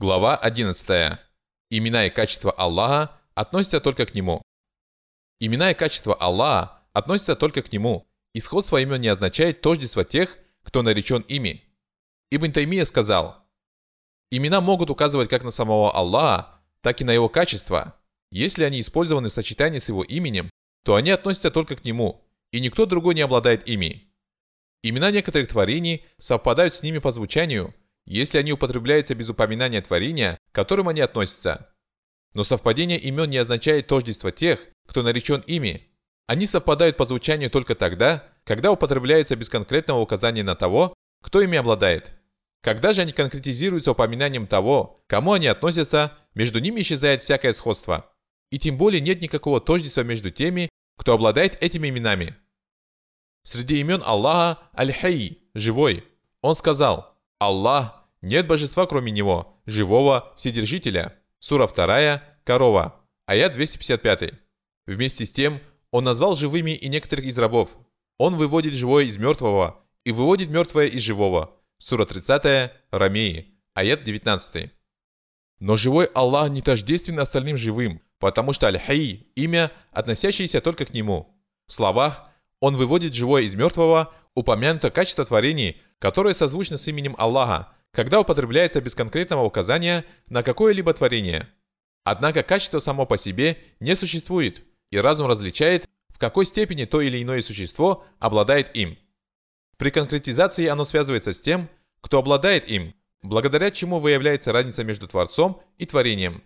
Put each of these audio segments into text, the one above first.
Глава 11. Имена и качества Аллаха относятся только к Нему. Имена и качества Аллаха относятся только к Нему, и сходство имен не означает тождество тех, кто наречен ими. Ибн Таймия сказал, «Имена могут указывать как на самого Аллаха, так и на его качества. Если они использованы в сочетании с его именем, то они относятся только к нему, и никто другой не обладает ими. Имена некоторых творений совпадают с ними по звучанию, если они употребляются без упоминания творения, к которым они относятся. Но совпадение имен не означает тождество тех, кто наречен ими. Они совпадают по звучанию только тогда, когда употребляются без конкретного указания на того, кто ими обладает. Когда же они конкретизируются упоминанием того, кому они относятся, между ними исчезает всякое сходство. И тем более нет никакого тождества между теми, кто обладает этими именами. Среди имен Аллаха Аль-Хай, живой. Он сказал, Аллах, нет божества кроме Него, живого Вседержителя. Сура 2, корова, аят 255. Вместе с тем, он назвал живыми и некоторых из рабов. Он выводит живое из мертвого и выводит мертвое из живого. Сура 30, Рамеи, аят 19. Но живой Аллах не тождествен остальным живым, потому что Аль-Хай – имя, относящееся только к Нему. В словах он выводит живое из мертвого, упомянуто качество творений, которое созвучно с именем Аллаха, когда употребляется без конкретного указания на какое-либо творение. Однако качество само по себе не существует, и разум различает, в какой степени то или иное существо обладает им. При конкретизации оно связывается с тем, кто обладает им, благодаря чему выявляется разница между Творцом и творением.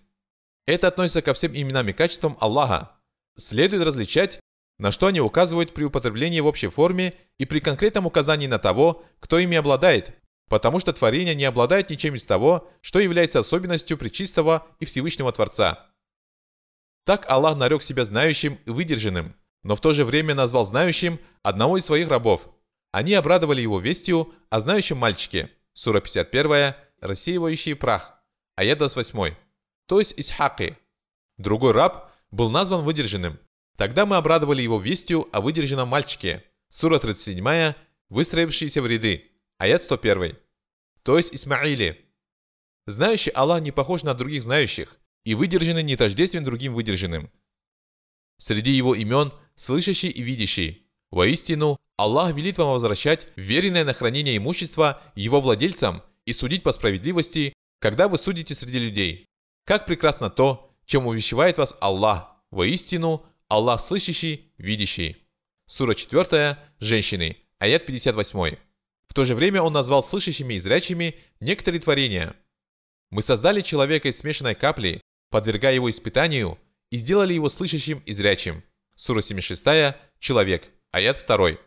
Это относится ко всем именам и качествам Аллаха. Следует различать на что они указывают при употреблении в общей форме и при конкретном указании на того, кто ими обладает, потому что творение не обладает ничем из того, что является особенностью Пречистого и Всевышнего Творца. Так Аллах нарек себя знающим и выдержанным, но в то же время назвал знающим одного из своих рабов. Они обрадовали его вестью о знающем мальчике. Сура 51, рассеивающий прах, аят 28, то есть Исхаки. Другой раб был назван выдержанным, Тогда мы обрадовали его вестью о выдержанном мальчике. Сура 37, выстроившиеся в ряды. Аят 101. То есть Исмаиле. Знающий Аллах не похож на других знающих, и выдержанный не тождествен другим выдержанным. Среди его имен – слышащий и видящий. Воистину, Аллах велит вам возвращать веренное на хранение имущества его владельцам и судить по справедливости, когда вы судите среди людей. Как прекрасно то, чем увещевает вас Аллах. Воистину, Аллах слышащий, видящий. Сура 4, женщины, аят 58. В то же время он назвал слышащими и зрячими некоторые творения. Мы создали человека из смешанной капли, подвергая его испытанию, и сделали его слышащим и зрячим. Сура 76, человек, аят 2.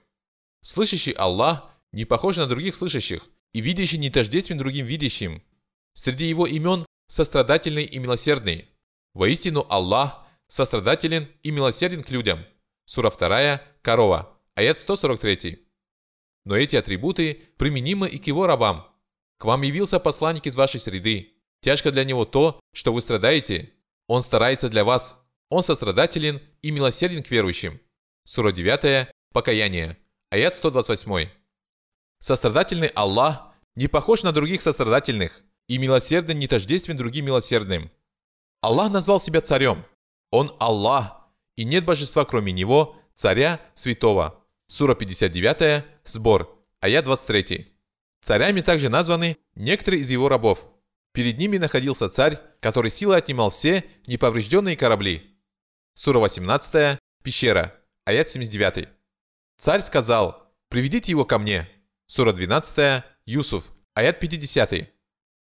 Слышащий Аллах не похож на других слышащих, и видящий не тождествен другим видящим. Среди его имен сострадательный и милосердный. Воистину Аллах сострадателен и милосерден к людям. Сура 2, корова, аят 143. Но эти атрибуты применимы и к его рабам. К вам явился посланник из вашей среды. Тяжко для него то, что вы страдаете. Он старается для вас. Он сострадателен и милосерден к верующим. Сура 9, покаяние, аят 128. Сострадательный Аллах не похож на других сострадательных, и милосердный не тождествен другим милосердным. Аллах назвал себя царем – он Аллах, и нет божества кроме Него, царя святого. Сура 59, сбор, аят 23. Царями также названы некоторые из его рабов. Перед ними находился царь, который силой отнимал все неповрежденные корабли. Сура 18, пещера, аят 79. Царь сказал, приведите его ко мне. Сура 12, Юсуф, аят 50.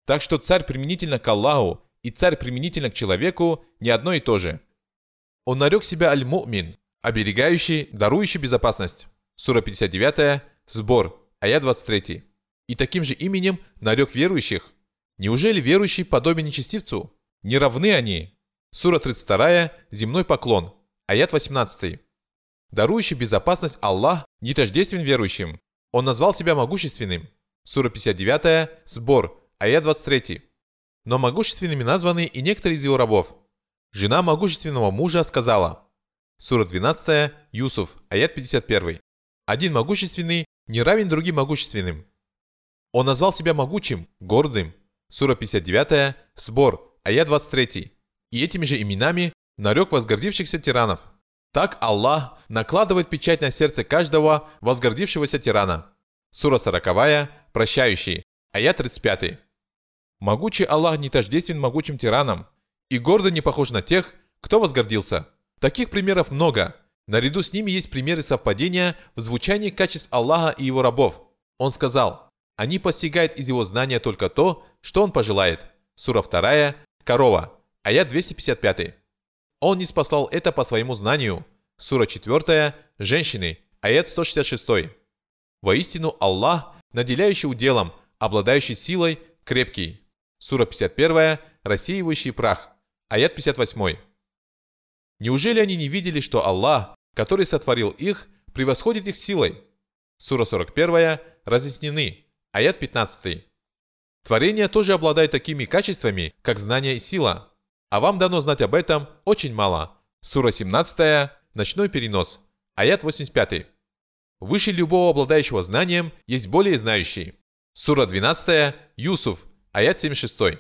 Так что царь применительно к Аллаху и царь применительно к человеку не одно и то же. Он нарек себя Аль-Му'мин, оберегающий, дарующий безопасность. Сура 59, сбор, аят 23. И таким же именем нарек верующих. Неужели верующий подобен нечестивцу? Не равны они. Сура 32, земной поклон, аят 18. Дарующий безопасность Аллах не тождествен верующим. Он назвал себя могущественным. Сура 59, сбор, аят 23. Но могущественными названы и некоторые из его рабов – Жена могущественного мужа сказала, Сура 12, Юсуф, аят 51. Один могущественный не равен другим могущественным. Он назвал себя могучим, гордым. Сура 59, Сбор, аят 23. И этими же именами нарек возгордившихся тиранов. Так Аллах накладывает печать на сердце каждого возгордившегося тирана. Сура 40, прощающий, аят 35. Могучий Аллах не тождествен могучим тиранам и гордо не похож на тех, кто возгордился. Таких примеров много. Наряду с ними есть примеры совпадения в звучании качеств Аллаха и его рабов. Он сказал, они постигают из его знания только то, что он пожелает. Сура 2, корова, аят 255. Он не спасал это по своему знанию. Сура 4, женщины, аят 166. Воистину Аллах, наделяющий уделом, обладающий силой, крепкий. Сура 51, рассеивающий прах, аят 58. Неужели они не видели, что Аллах, который сотворил их, превосходит их силой? Сура 41, разъяснены, аят 15. Творение тоже обладает такими качествами, как знание и сила. А вам дано знать об этом очень мало. Сура 17, ночной перенос, аят 85. Выше любого обладающего знанием есть более знающий. Сура 12, Юсуф, аят 76.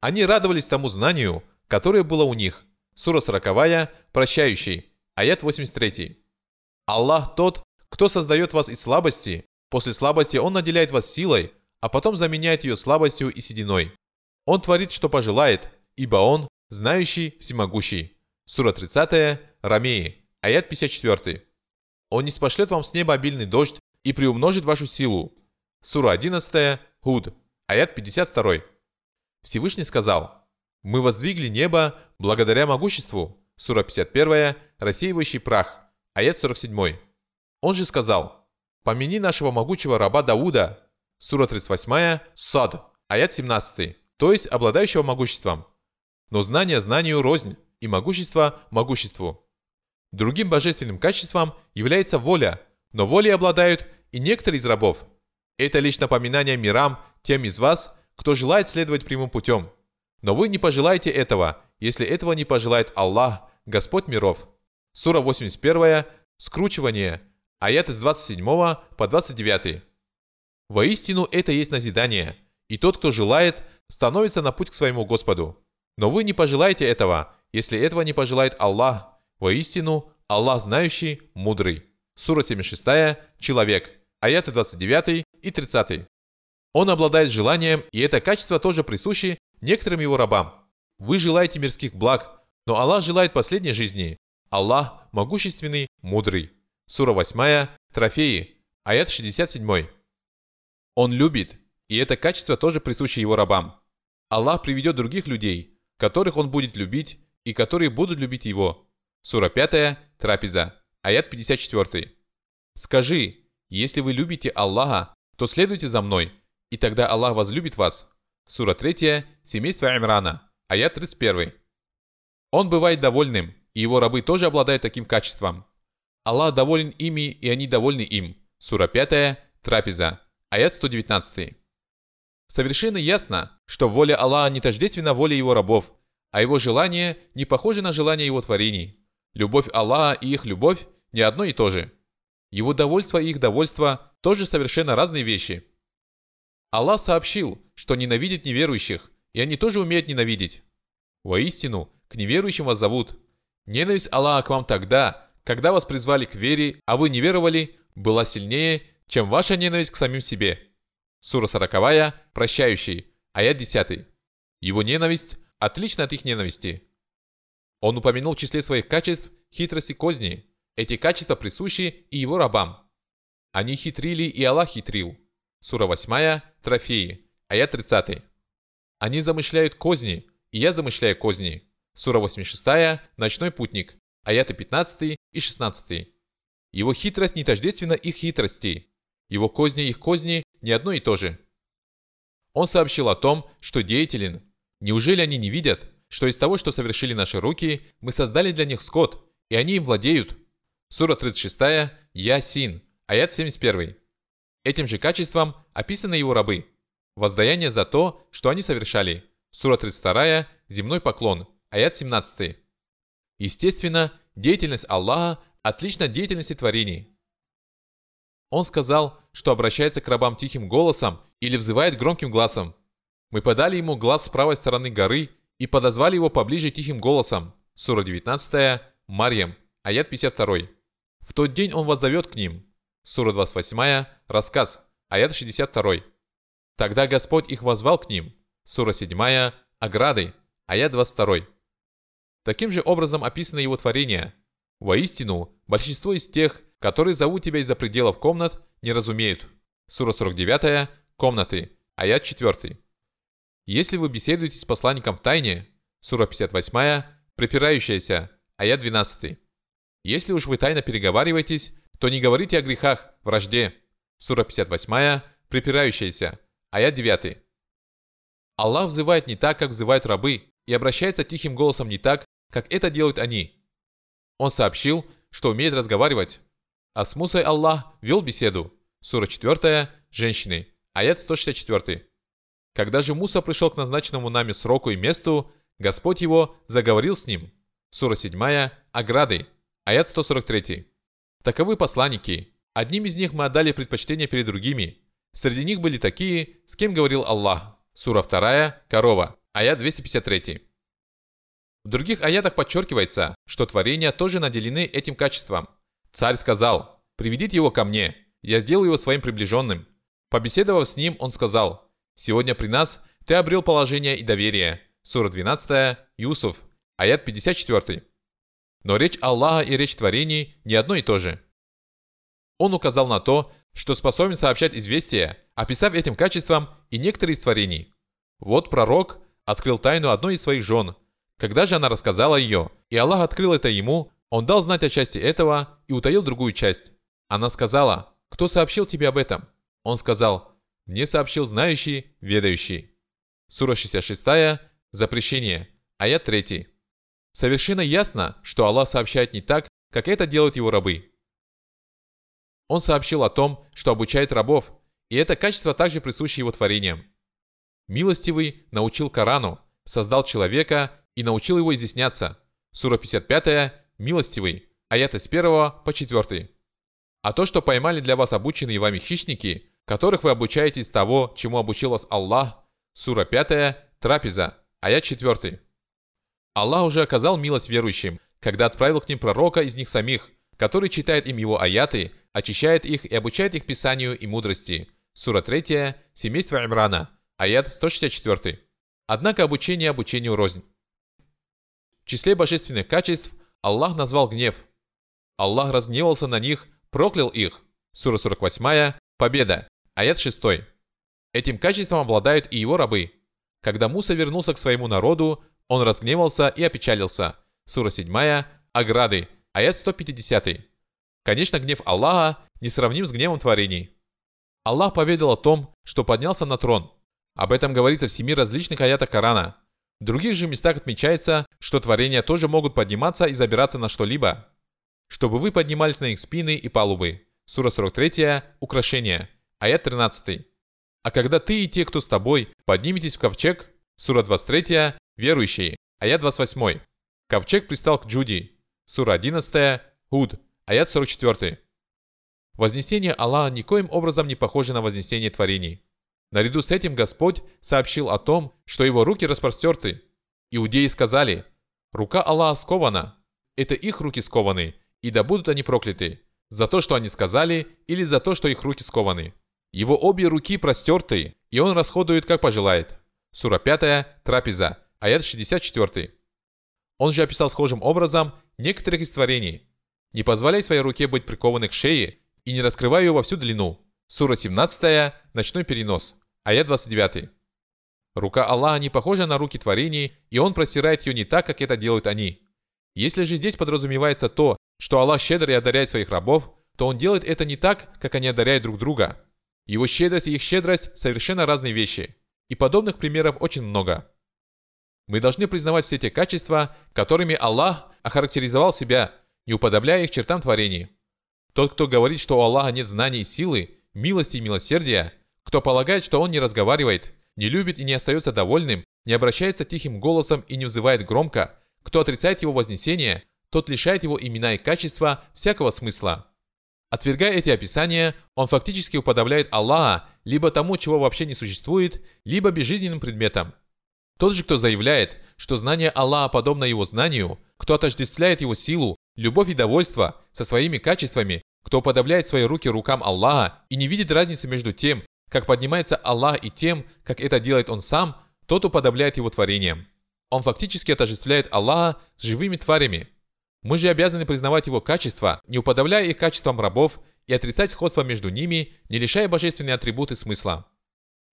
Они радовались тому знанию, которое было у них. Сура 40, прощающий, аят 83. Аллах тот, кто создает вас из слабости, после слабости Он наделяет вас силой, а потом заменяет ее слабостью и сединой. Он творит, что пожелает, ибо Он знающий, всемогущий. Сура 30, Рамеи, аят 54. Он не спошлет вам с неба обильный дождь и приумножит вашу силу. Сура 11, Худ, аят 52. Всевышний сказал, «Мы воздвигли небо благодаря могуществу». Сура 51, рассеивающий прах, аят 47. Он же сказал, «Помяни нашего могучего раба Дауда, Сура 38, Сад, аят 17, то есть обладающего могуществом. Но знание знанию рознь, и могущество могуществу. Другим божественным качеством является воля, но волей обладают и некоторые из рабов. Это лишь напоминание мирам тем из вас, кто желает следовать прямым путем. Но вы не пожелаете этого, если этого не пожелает Аллах, Господь миров. Сура 81, скручивание, аят с 27 по 29. Воистину это есть назидание, и тот, кто желает, становится на путь к своему Господу. Но вы не пожелаете этого, если этого не пожелает Аллах. Воистину, Аллах знающий, мудрый. Сура 76, Человек, аяты 29 и 30. Он обладает желанием, и это качество тоже присуще некоторым его рабам. Вы желаете мирских благ, но Аллах желает последней жизни. Аллах могущественный, мудрый. Сура 8, Трофеи, аят 67. Он любит, и это качество тоже присуще его рабам. Аллах приведет других людей, которых он будет любить и которые будут любить его. Сура 5, Трапеза, аят 54. Скажи, если вы любите Аллаха, то следуйте за мной, и тогда Аллах возлюбит вас. Сура 3, семейство Имрана, аят 31. Он бывает довольным, и его рабы тоже обладают таким качеством. Аллах доволен ими, и они довольны им. Сура 5, Трапеза, аят 119. Совершенно ясно, что воля Аллаха не тождественна воле его рабов, а его желание не похоже на желание его творений. Любовь Аллаха и их любовь не одно и то же. Его довольство и их довольство тоже совершенно разные вещи. Аллах сообщил, что ненавидит неверующих, и они тоже умеют ненавидеть. Воистину, к неверующим вас зовут. Ненависть Аллаха к вам тогда, когда вас призвали к вере, а вы не веровали, была сильнее, чем ваша ненависть к самим себе. Сура 40, прощающий, аят 10. Его ненависть отлична от их ненависти. Он упомянул в числе своих качеств хитрость и козни. Эти качества присущи и его рабам. Они хитрили, и Аллах хитрил. Сура 8, трофеи, аят 30. Они замышляют козни, и я замышляю козни. Сура 86, ночной путник, аяты 15 и 16. Его хитрость не тождественна их хитрости. Его козни их козни не одно и то же. Он сообщил о том, что деятелен. Неужели они не видят, что из того, что совершили наши руки, мы создали для них скот, и они им владеют? Сура 36, Ясин, аят 71. Этим же качеством описаны его рабы. Воздаяние за то, что они совершали. Сура 32, земной поклон, аят 17. Естественно, деятельность Аллаха отлична от деятельности творений. Он сказал, что обращается к рабам тихим голосом или взывает громким глазом. Мы подали ему глаз с правой стороны горы и подозвали его поближе тихим голосом. Сура 19, Марьям, аят 52. В тот день он воззовет к ним. Сура 28, рассказ, аят 62. Тогда Господь их возвал к ним. Сура 7, ограды, аят 22. Таким же образом описано его творение. Воистину, большинство из тех, которые зовут тебя из-за пределов комнат, не разумеют. Сура 49, комнаты, аят 4. Если вы беседуете с посланником в тайне, сура 58, припирающаяся, аят 12. Если уж вы тайно переговариваетесь, то не говорите о грехах, вражде. Сура 58, припирающаяся, аят 9. Аллах взывает не так, как взывают рабы, и обращается тихим голосом не так, как это делают они. Он сообщил, что умеет разговаривать. А с Мусой Аллах вел беседу. Сура 4, женщины, аят 164. Когда же Муса пришел к назначенному нами сроку и месту, Господь его заговорил с ним. Сура 7, ограды, аят 143. Таковы посланники. Одним из них мы отдали предпочтение перед другими. Среди них были такие, с кем говорил Аллах. Сура 2, корова, аят 253. В других аятах подчеркивается, что творения тоже наделены этим качеством. Царь сказал, «Приведите его ко мне, я сделаю его своим приближенным». Побеседовав с ним, он сказал, Сегодня при нас ты обрел положение и доверие. Сура 12, Юсуф, аят 54. Но речь Аллаха и речь творений не одно и то же. Он указал на то, что способен сообщать известия, описав этим качеством и некоторые из творений. Вот пророк открыл тайну одной из своих жен. Когда же она рассказала ее, и Аллах открыл это ему, он дал знать о части этого и утаил другую часть. Она сказала, «Кто сообщил тебе об этом?» Он сказал, мне сообщил знающий, ведающий. Сура 66, запрещение, аят 3. Совершенно ясно, что Аллах сообщает не так, как это делают его рабы. Он сообщил о том, что обучает рабов, и это качество также присуще его творениям. Милостивый научил Корану, создал человека и научил его изъясняться. Сура 55, милостивый, аят с 1 по 4. А то, что поймали для вас обученные вами хищники – которых вы обучаетесь того, чему обучил вас Аллах, сура 5, трапеза, аят 4. Аллах уже оказал милость верующим, когда отправил к ним пророка из них самих, который читает им его аяты, очищает их и обучает их писанию и мудрости. Сура 3, семейство Имрана, аят 164. Однако обучение обучению рознь. В числе божественных качеств Аллах назвал гнев. Аллах разгневался на них, проклял их. Сура 48, победа. Аят 6. Этим качеством обладают и его рабы. Когда Муса вернулся к своему народу, он разгневался и опечалился. Сура 7, ограды, аят 150. Конечно, гнев Аллаха не сравним с гневом творений. Аллах поведал о том, что поднялся на трон. Об этом говорится в семи различных аятах Корана. В других же местах отмечается, что творения тоже могут подниматься и забираться на что-либо. Чтобы вы поднимались на их спины и палубы. Сура 43, украшения аят 13. А когда ты и те, кто с тобой, подниметесь в ковчег, сура 23, верующие, аят 28. Ковчег пристал к Джуди, сура 11, Худ, аят 44. Вознесение Аллаха никоим образом не похоже на вознесение творений. Наряду с этим Господь сообщил о том, что его руки распростерты. Иудеи сказали, «Рука Аллаха скована, это их руки скованы, и да будут они прокляты, за то, что они сказали, или за то, что их руки скованы». Его обе руки простерты, и он расходует, как пожелает. Сура 5, трапеза, аят 64. Он же описал схожим образом некоторых из творений. Не позволяй своей руке быть прикованной к шее и не раскрывай ее во всю длину. Сура 17, ночной перенос, аят 29. Рука Аллаха не похожа на руки творений, и Он простирает ее не так, как это делают они. Если же здесь подразумевается то, что Аллах щедро и одаряет своих рабов, то Он делает это не так, как они одаряют друг друга. Его щедрость и их щедрость – совершенно разные вещи. И подобных примеров очень много. Мы должны признавать все те качества, которыми Аллах охарактеризовал себя, не уподобляя их чертам творений. Тот, кто говорит, что у Аллаха нет знаний и силы, милости и милосердия, кто полагает, что Он не разговаривает, не любит и не остается довольным, не обращается тихим голосом и не взывает громко, кто отрицает Его вознесение, тот лишает Его имена и качества всякого смысла. Отвергая эти описания, он фактически уподобляет Аллаха либо тому, чего вообще не существует, либо безжизненным предметам. Тот же, кто заявляет, что знание Аллаха подобно его знанию, кто отождествляет его силу, любовь и довольство со своими качествами, кто уподобляет свои руки рукам Аллаха и не видит разницы между тем, как поднимается Аллах и тем, как это делает он сам, тот уподобляет его творениям. Он фактически отождествляет Аллаха с живыми тварями, мы же обязаны признавать его качества, не уподобляя их качествам рабов, и отрицать сходство между ними, не лишая божественные атрибуты смысла.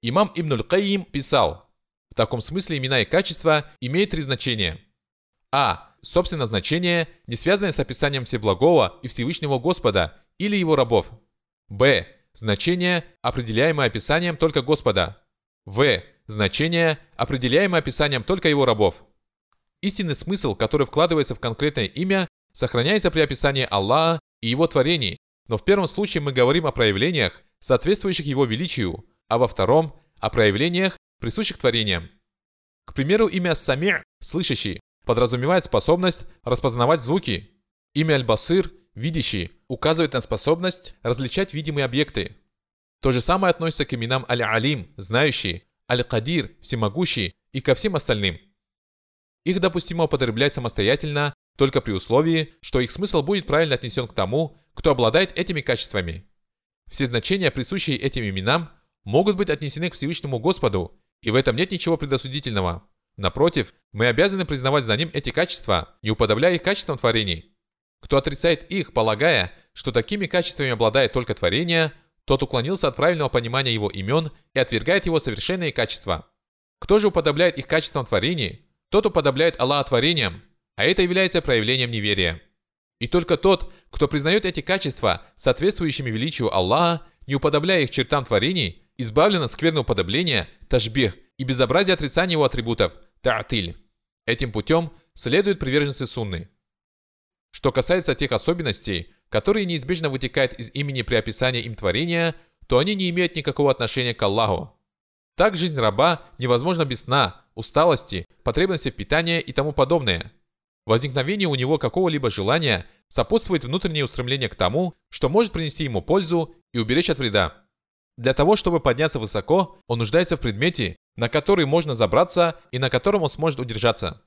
Имам Ибн Аль-Каим писал, в таком смысле имена и качества имеют три значения. А. Собственно значение, не связанное с описанием Всеблагого и Всевышнего Господа или его рабов. Б. Значение, определяемое описанием только Господа. В. Значение, определяемое описанием только его рабов. Истинный смысл, который вкладывается в конкретное имя, сохраняется при описании Аллаха и его творений, но в первом случае мы говорим о проявлениях, соответствующих его величию, а во втором – о проявлениях, присущих творениям. К примеру, имя Самир, слышащий, подразумевает способность распознавать звуки. Имя Аль-Басыр, видящий, указывает на способность различать видимые объекты. То же самое относится к именам Аль-Алим, знающий, Аль-Кадир, всемогущий и ко всем остальным – их допустимо употреблять самостоятельно только при условии, что их смысл будет правильно отнесен к тому, кто обладает этими качествами. Все значения, присущие этим именам, могут быть отнесены к Всевышнему Господу, и в этом нет ничего предосудительного. Напротив, мы обязаны признавать за ним эти качества, не уподобляя их качествам творений. Кто отрицает их, полагая, что такими качествами обладает только творение, тот уклонился от правильного понимания его имен и отвергает его совершенные качества. Кто же уподобляет их качествам творений, тот уподобляет Аллаха творениям, а это является проявлением неверия. И только тот, кто признает эти качества, соответствующими величию Аллаха, не уподобляя их чертам творений, избавлен от скверного уподобления, тажбих и безобразия отрицания его атрибутов, та'атиль. Этим путем следуют приверженцы сунны. Что касается тех особенностей, которые неизбежно вытекают из имени при описании им творения, то они не имеют никакого отношения к Аллаху. Так жизнь раба невозможна без сна, усталости, потребности в питании и тому подобное. Возникновение у него какого-либо желания сопутствует внутреннее устремление к тому, что может принести ему пользу и уберечь от вреда. Для того, чтобы подняться высоко, он нуждается в предмете, на который можно забраться и на котором он сможет удержаться.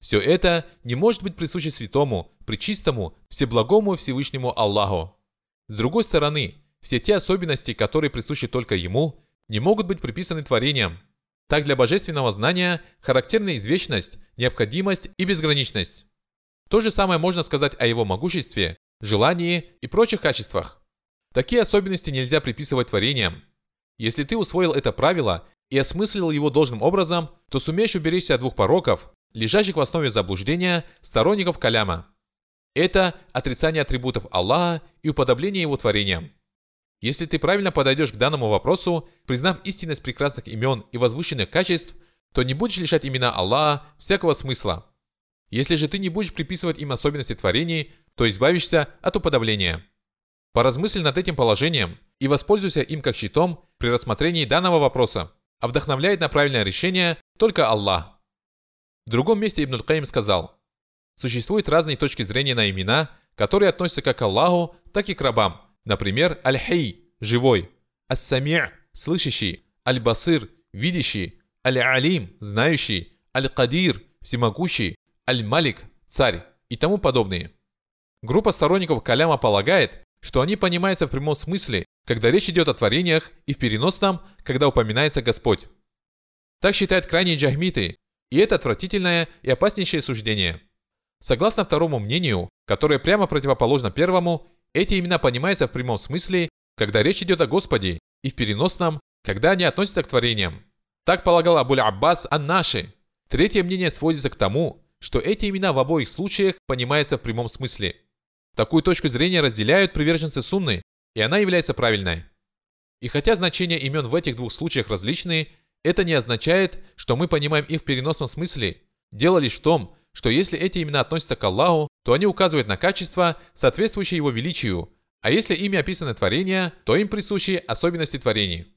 Все это не может быть присуще святому, причистому, всеблагому Всевышнему Аллаху. С другой стороны, все те особенности, которые присущи только ему, не могут быть приписаны творениям, так для божественного знания характерна извечность, необходимость и безграничность. То же самое можно сказать о его могуществе, желании и прочих качествах. Такие особенности нельзя приписывать творениям. Если ты усвоил это правило и осмыслил его должным образом, то сумеешь уберечься от двух пороков, лежащих в основе заблуждения сторонников Каляма. Это отрицание атрибутов Аллаха и уподобление его творениям. Если ты правильно подойдешь к данному вопросу, признав истинность прекрасных имен и возвышенных качеств, то не будешь лишать имена Аллаха всякого смысла. Если же ты не будешь приписывать им особенности творений, то избавишься от уподобления. Поразмысль над этим положением и воспользуйся им как щитом при рассмотрении данного вопроса, а вдохновляет на правильное решение только Аллах. В другом месте Ибн Каим сказал, существуют разные точки зрения на имена, которые относятся как к Аллаху, так и к рабам – Например, Аль-Хей – живой, Ас-Сами' – слышащий, Аль-Басир – видящий, Аль-Алим – знающий, Аль-Кадир – всемогущий, Аль-Малик – царь и тому подобные. Группа сторонников Каляма полагает, что они понимаются в прямом смысле, когда речь идет о творениях, и в переносном, когда упоминается Господь. Так считают крайние джахмиты, и это отвратительное и опаснейшее суждение. Согласно второму мнению, которое прямо противоположно первому, эти имена понимаются в прямом смысле, когда речь идет о Господе, и в переносном, когда они относятся к творениям. Так полагал Абуль Аббас Ан-Наши. Третье мнение сводится к тому, что эти имена в обоих случаях понимаются в прямом смысле. Такую точку зрения разделяют приверженцы Сунны, и она является правильной. И хотя значения имен в этих двух случаях различны, это не означает, что мы понимаем их в переносном смысле. Дело лишь в том, что если эти имена относятся к Аллаху, то они указывают на качество, соответствующее его величию, а если ими описаны творения, то им присущи особенности творений.